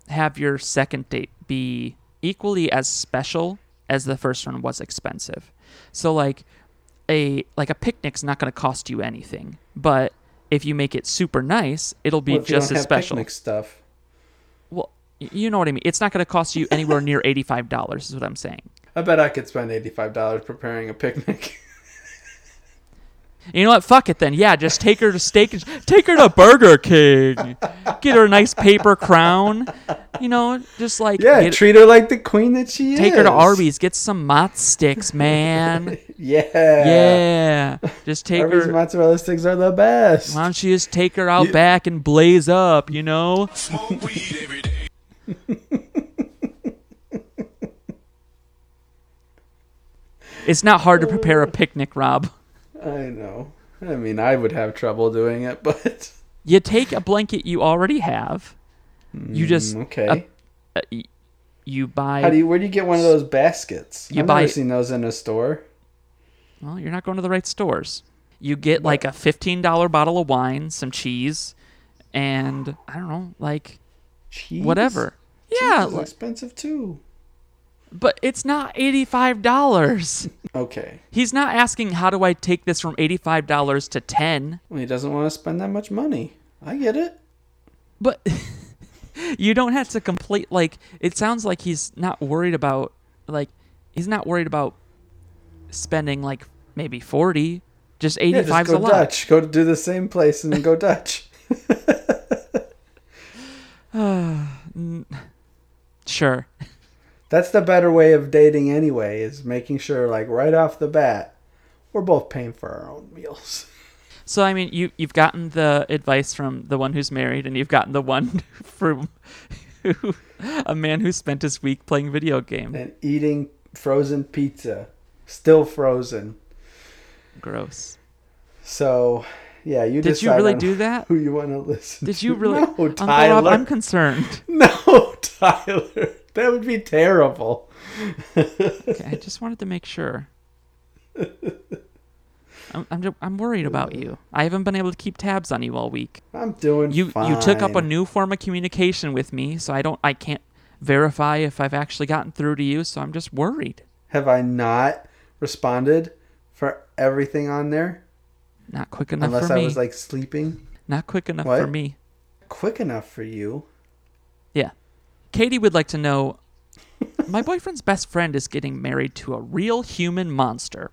have your second date be equally as special as the first one was expensive. So like a like a picnic's not going to cost you anything, but if you make it super nice, it'll be you just as special. picnic stuff. Well, y- you know what I mean. It's not going to cost you anywhere near eighty-five dollars. Is what I'm saying. I bet I could spend eighty five dollars preparing a picnic. You know what? Fuck it then. Yeah, just take her to steak. and Take her to Burger King. Get her a nice paper crown. You know, just like yeah, get- treat her like the queen that she is. take her to Arby's. Get some mott sticks, man. [laughs] Yeah. yeah, just take her. Arby's her. mozzarella sticks are the best. Why don't you just take her out You- back and blaze up? You know. Smoke weed every day. [laughs] It's not hard to prepare a picnic, Rob. I know. I mean, I would have trouble doing it, [laughs] but You take a blanket you already have. You just Mm, okay. uh, y- you buy. How do you? Where do you get one of those baskets? You I've buy- never seen those in a store. Well, you're not going to the right stores. You get like a fifteen dollar bottle of wine, some cheese, and I don't know, like Cheese. whatever. Cheese Yeah, is expensive too. but it's not eighty five dollars. Okay. He's not asking how do I take this from eighty five dollars to ten. Well, he doesn't want to spend that much money. I get it. But [laughs] you don't have to complete like it sounds like he's not worried about like he's not worried about spending like maybe 40 just Yeah, 85's just a go lot Dutch. Go to do the same place and then go Dutch. [laughs] [sighs] sure That's the better way of dating anyway, is making sure like right off the bat, we're both paying for our own meals. so i mean you you've gotten the advice from the one who's married and you've gotten the one [laughs] from who, a man who spent his week playing video game And eating frozen pizza. Still frozen. gross So yeah, you did you really do that [laughs] who you want to listen did to. you really No, Uncle Rob, Tyler. i'm concerned [laughs] No, Tyler. That would be terrible. okay, i just wanted to make sure [laughs] I'm, I'm, I'm worried about you. I haven't been able to keep tabs on you all week. I'm doing You fine. you took up a new form of communication with me, so I don't I can't verify if I've actually gotten through to you. So I'm just worried. Have I not responded for everything on there? Not quick enough for me. Unless I was like sleeping. Not quick enough What? for me. Quick enough for you. Yeah. Katie would like to know My boyfriend's best friend is getting married to a real human monster.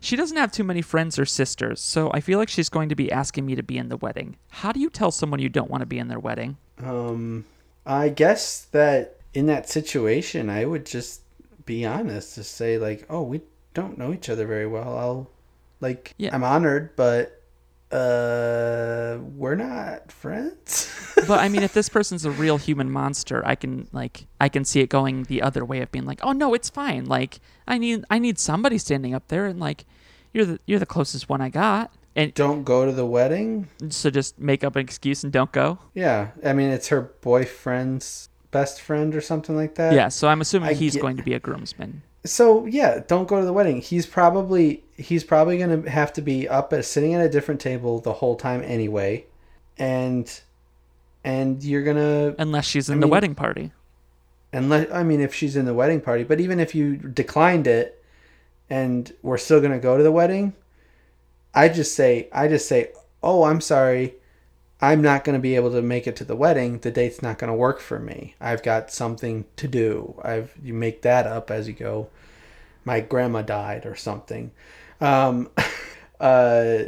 She doesn't have too many friends or sisters, so I feel like she's going to be asking me to be in the wedding. How do you tell someone you don't want to be in their wedding? Um, I guess that in that situation, I would just be honest, just say like, "Oh, we don't know each other very well." I'll like, Yeah. I'm honored, but uh, we're not friends. [laughs] but I mean, if this person's a real human monster, I can like I can see it going the other way of being like, oh no, it's fine. Like I need I need somebody standing up there, and like you're the you're the closest one I got, and don't go to the wedding. so just make up an excuse and don't go. Yeah, I mean, it's her boyfriend's best friend or something like that. yeah, so I'm assuming I he's get- going to be a groomsman. So yeah, don't go to the wedding. He's probably he's probably gonna have to be up at sitting at a different table the whole time anyway, and and you're gonna Unless she's I in the mean- wedding party. Unless I mean, if she's in the wedding party, but even if you declined it and we're still going to go to the wedding, I just say, I just say, oh, I'm sorry. I'm not going to be able to make it to the wedding. The date's not going to work for me. I've got something to do. I've you make that up as you go. My grandma died or something. Um, [laughs] uh,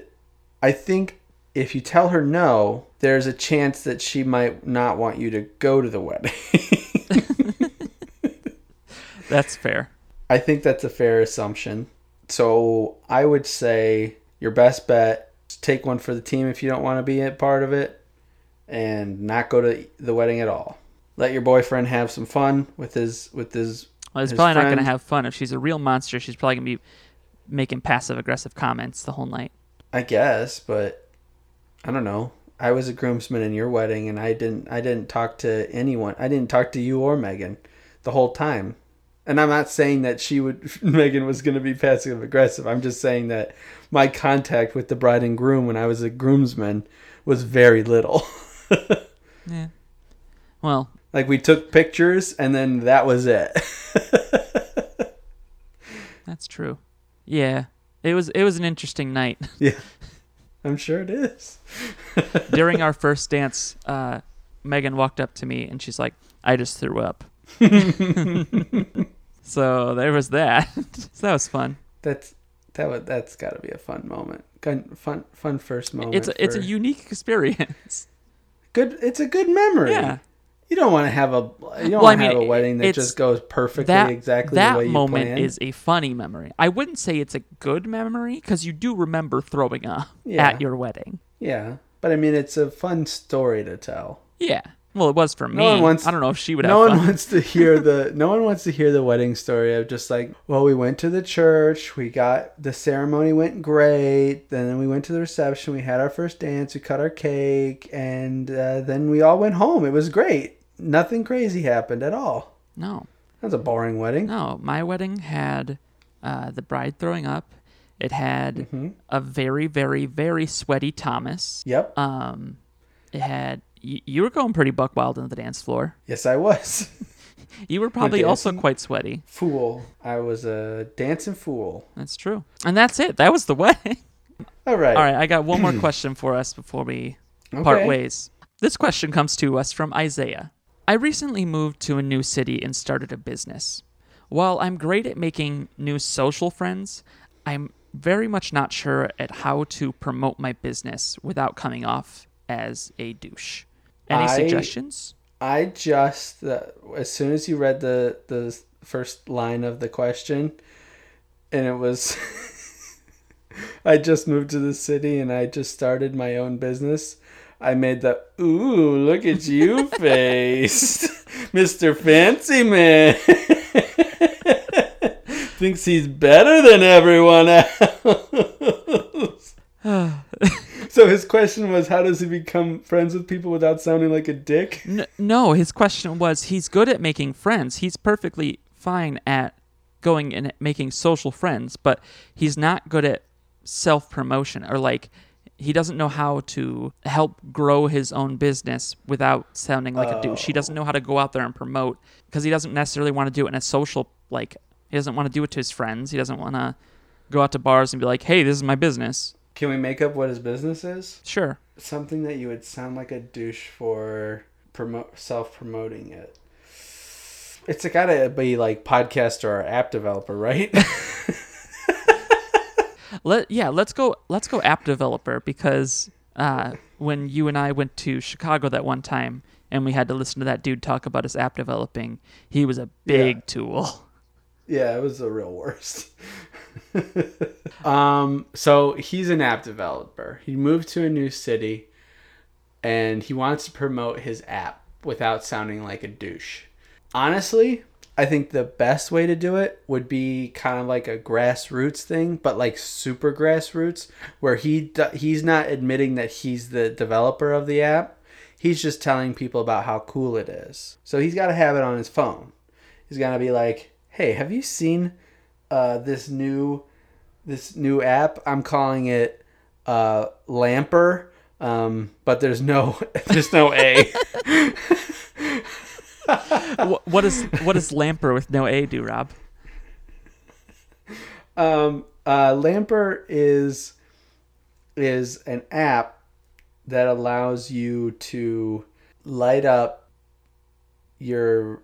I think if you tell her no, there's a chance that she might not want you to go to the wedding. [laughs] That's fair. I think that's a fair assumption. So I would say your best bet take one for the team if you don't want to be a part of it and not go to the wedding at all. Let your boyfriend have some fun with his with his Well, he's his probably not going to have fun. If she's a real monster, she's probably going to be making passive aggressive comments the whole night. I guess, but I don't know. I was a groomsman in your wedding and I didn't I didn't talk to anyone. I didn't talk to you or Megan the whole time. And I'm not saying that she would [laughs] Megan was going to be passive aggressive. I'm just saying that my contact with the bride and groom when I was a groomsman was very little. [laughs] Yeah. Well, like we took pictures and then that was it. [laughs] that's true. Yeah. It was it was an interesting night. yeah. I'm sure it is. During our first dance, uh, Megan walked up to me and she's like, "I just threw up." So there was that. [laughs] so that was fun. That's that would that's got to be a fun moment. Fun fun fun first moment. It's a, it's a unique experience. [laughs] good it's a good memory Yeah. you don't want to have a you don't Well, I want to have mean, a wedding that just goes perfectly that exactly that the way you moment planned. is a funny memory. I wouldn't say it's a good memory because you do remember throwing up Yeah. at your wedding. yeah but i mean it's a fun story to tell Yeah. Well, it was for me. No one wants- I don't know if she would no one fun. wants to hear the [laughs] no one wants to hear the wedding story of just like well we went to the church we got the ceremony went great then we went to the reception we had our first dance we cut our cake and uh, then we all went home it was great nothing crazy happened at all No. that's a boring wedding No, my wedding had uh, the bride throwing up. It had Mm-hmm. a very, very, very sweaty Thomas. yep Um, it had you, you were going pretty buck wild on the dance floor. yes i was [laughs] You were probably also quite sweaty. fool i was a dancing fool That's true. And that's it. That was the wedding. all right All right, I got one more [clears throat] question for us before we part ways. This question comes to us from Isaiah. I recently moved to a new city and started a business. While I'm great at making new social friends, I'm very much not sure at how to promote my business without coming off as a douche. Any I- suggestions? I just uh, as soon as you read the the first line of the question, and it was, [laughs] I just moved to the city and I just started my own business. I made the ooh look at you [laughs] face, Mister Fancy Man. [laughs] Thinks he's better than everyone else. [sighs] [laughs] so his question was, how does he become friends with people without sounding like a dick? No, his question was he's good at making friends. He's perfectly fine at going and making social friends, but he's not good at self promotion or like he doesn't know how to help grow his own business without sounding like a douche. He doesn't know how to go out there and promote because he doesn't necessarily want to do it in a social like he doesn't want to do it to his friends. He doesn't want to go out to bars and be like, "Hey, this is my business." Can we make up what his business is? Sure. Something that you would sound like a douche for promote self promoting it. It's gotta be like podcast or app developer, right? [laughs] Let yeah, let's go let's go app developer because uh, when you and I went to Chicago that one time and we had to listen to that dude talk about his app developing, he was a big Yeah. tool. Yeah, it was the real worst. [laughs] um, so he's an app developer. He moved to a new city, and he wants to promote his app without sounding like a douche. Honestly, I think the best way to do it would be kind of like a grassroots thing, but like super grassroots, where he he's not admitting that he's the developer of the app. He's just telling people about how cool it is. So he's got to have it on his phone. He's gonna be like, "Hey, have you seen uh, this new this new app? I'm calling it uh, Lamper, um, but there's no [laughs] there's no A." [laughs] Wh- what is what is Lamper with no A do, Rob? Um, uh, Lamper is is an app that allows you to light up your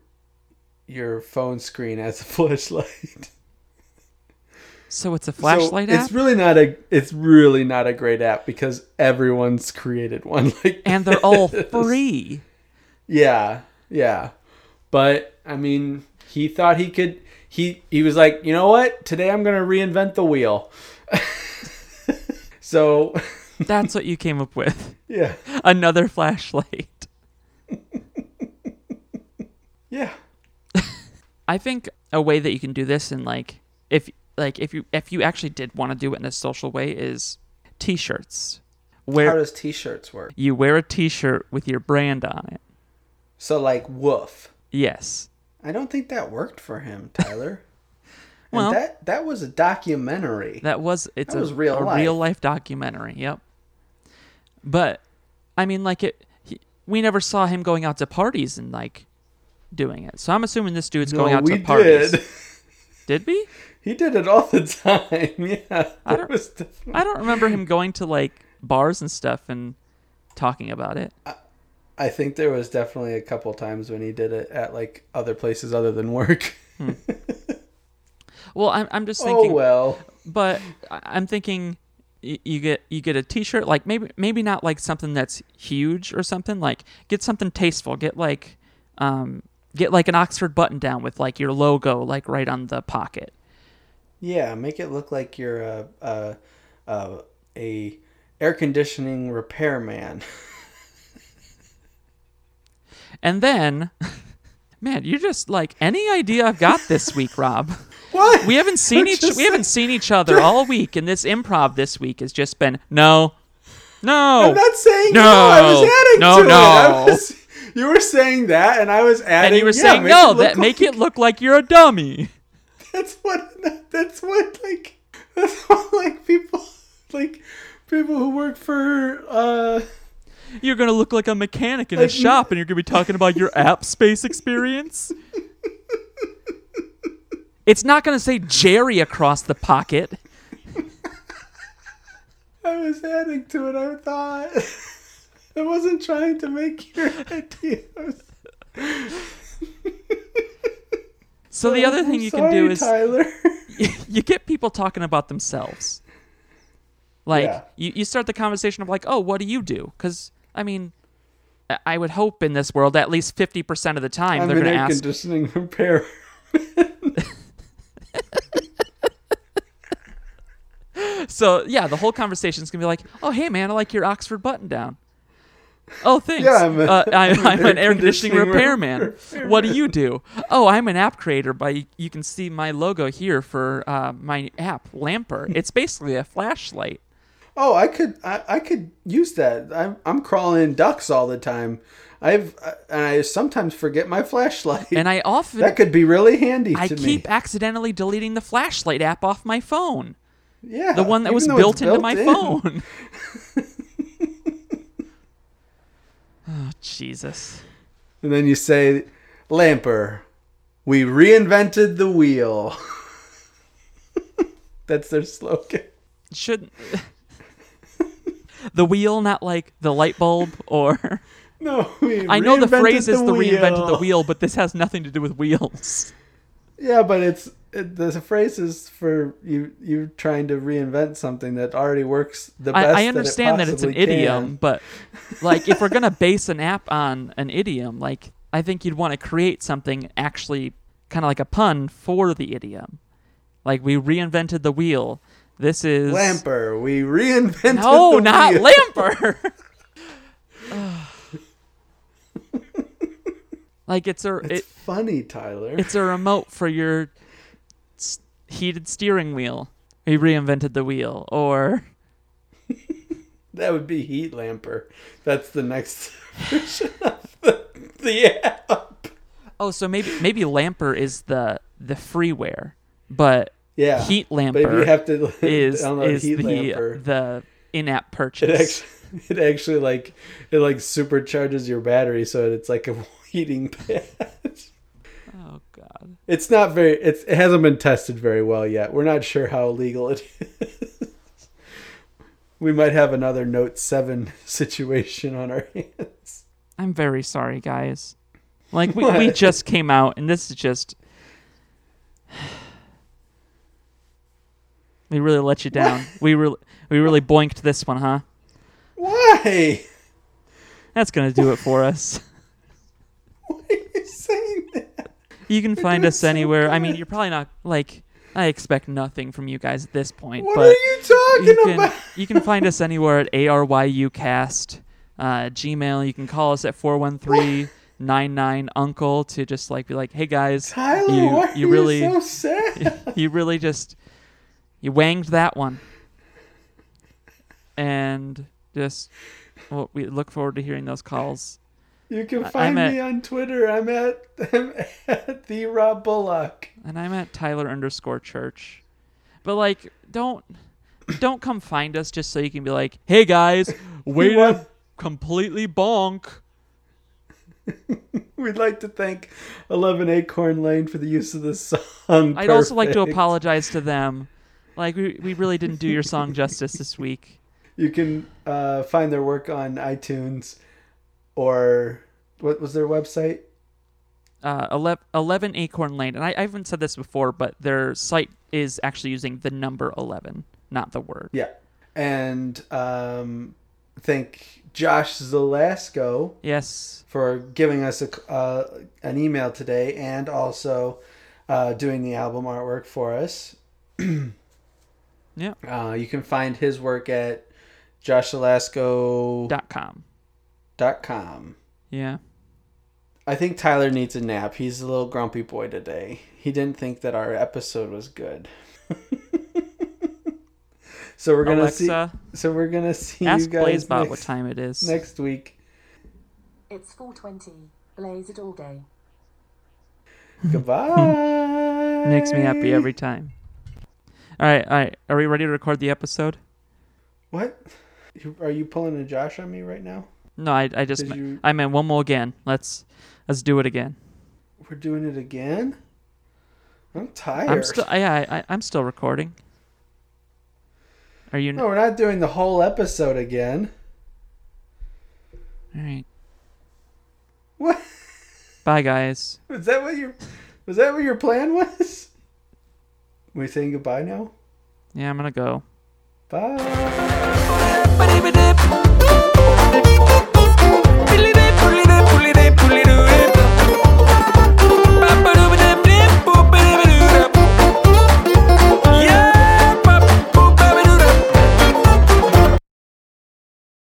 your phone screen as a [laughs] flashlight. So it's a So flashlight app, It's really not a it's really not a great app because everyone's created one [laughs] like and they're all free. Yeah, yeah. But I mean, he thought he could. He he was like, you know what? Today I'm gonna reinvent the wheel. [laughs] so, That's what you came up with. yeah, Another flashlight. yeah. I think a way that you can do this and like if like if you if you actually did want to do it in a social way is t-shirts. How Where does t-shirts work? you wear a t-shirt with your brand on it. So like woof. Yes. I don't think that worked for him, Tyler. [laughs] And Well- that that was a documentary. That was it's That a, was real a life. real life documentary. Yep. But I mean, like it, he, we never saw him going out to parties and like doing it. So I'm assuming this dude's going out to parties. did. [laughs] Did we? He did it all the time. [laughs] Yeah, I don't- was definitely- I don't remember him going to like bars and stuff and talking about it. I think there was definitely a couple times when he did it at like other places other than work. [laughs] Well, I'm I'm just oh thinking, well. but I- I'm thinking you get you get a T-shirt like maybe maybe not like something that's huge or something like get something tasteful. Get like um get like an Oxford button down with like your logo like right on the pocket. Yeah, make it look like you're a a, a, a air conditioning repairman. [laughs] And then, [laughs] man, you just like any idea I've got this week, [laughs] Rob. What? We haven't seen each we haven't seen each other all week, and this improv this week has just been no, no. I'm not saying No. no. I was adding No, to it. No. was, you were saying that, and I was adding. and you were yeah, saying no, that make it look like you're a dummy. [laughs] That's what. That's what. Like. That's [laughs] what. Like people. Like people who work for. uh You're gonna look like a mechanic in a shop, and you're gonna be talking about your app space experience. [laughs] It's not gonna say Jerry across the pocket. I was adding to it. I thought. I wasn't trying to make your [laughs] ideas. So the oh, other I'm thing you can do is Tyler. [laughs] you get people talking about themselves. Like Yeah. you, you start the conversation of like, oh, what do you do? Because I mean, I- I would hope in this world at least fifty percent of the time I'm they're going to ask. conditioning repair. [laughs] So yeah, the whole conversation's gonna be like, oh hey man, I like your Oxford button down. Oh thanks. Yeah, I'm a- uh, [laughs] I'm, I'm an air air conditioning conditioning repairman. What do you do? Oh, I'm an app creator. By you can see my logo here for uh, my app Lamper. [laughs] It's basically a flashlight. Oh, I could I, I could use that. I'm I'm crawling in ducks all the time. I've uh, and I sometimes forget my flashlight. And I often that could be really handy I keep me. accidentally deleting the flashlight app off my phone. Yeah, The one that was though built into my in. phone. [laughs] oh, Jesus. And then you say, "Lamper, we reinvented the wheel." [laughs] That's their slogan. Shouldn't. [laughs] the wheel not like the light bulb or [laughs] No, we I know the phrase is the reinvented the wheel. wheel, but this has nothing to do with wheels. Yeah, but it's it, the phrase is for you You're trying to reinvent something that already works the best. I, I understand that, that, it's an possibly idiom, can. but like if we're gonna [laughs] base an app on an idiom, like I think you'd want to create something actually kind of like a pun for the idiom. Like we reinvented the wheel. This is Lamper, we reinvented. No, not wheel. Lamper. [laughs] like it's a It's it, funny, Tyler. it's a remote for your heated steering wheel. We reinvented the wheel, or [laughs] That would be Heat Lamper. That's the next [laughs] version of the, the app. oh, so maybe maybe Lamper is the the freeware, but Yeah. Heat Lamper you have to [laughs] is is Heat the Lamper, the in-app it purchase. actually it actually like it like supercharges your battery, so it's like a heating pad. Oh God. It's not very. It's, it hasn't been tested very well yet. We're not sure how legal it [laughs] is. We might have another Note Seven [laughs] situation on our hands. I'm very sorry, guys. Like we, we just came out, and this is just. [sighs] We really let you down. We really we really boinked this one, huh? Why? That's gonna do it for us. Why are you saying that? You can find us so anywhere. I mean, you're probably not like I expect nothing from you guys at this point, What but are you talking you can about? you can find us anywhere at aryucast uh, Gmail. You can call us at 413-99 uncle to just like be like, hey guys, Tyler, you why you really so sad? [laughs] you really just you wanged that one, and just well, we look forward to hearing those calls. You can find I'm me on Twitter. I'm at [laughs] I'm at the Rob Bullock. and I'm at Tyler underscore church. But like, don't don't come find us just so you can be like, hey guys, [laughs] way to completely bonk. [laughs] We'd like to thank Eleven Acorn Lane for the use of this song. I'd also like to apologize to them. Like we we really didn't do your song justice this week. You can uh, find their work on iTunes or what was their website? Uh, 11, 11 Acorn Lane, and I, I haven't said this before, but their site is actually using the number eleven, not the word. Yeah, and um, thank Josh Zelasco Yes, for giving us a, uh, an email today and also uh, doing the album artwork for us. yeah. Uh, you can find his work at joshzelasco.com. Dot com. Yeah. I think Tyler needs a nap. He's a little grumpy boy today. He didn't think that our episode was good. [laughs] so we're gonna Alexa, see. So we're gonna see ask you guys Blaze about next, what time it is. next week. It's 420. Blaze it all day. [laughs] Goodbye. Makes me happy every time. All right, all right. Are we ready to record the episode? What? Are you pulling a Josh on me right now? No, I, I just, Did meant, you- I meant one more again. Let's, let's do it again. We're doing it again. I'm tired. I'm still, yeah, I, I, I'm still recording. Are you? No, we're not doing the whole episode again. All right. What? [laughs] Bye, guys. Was that what your was that what your plan was? We saying goodbye now? Yeah, I'm gonna go. Bye. Ba-dee-ba-dip. pull it, they pull it.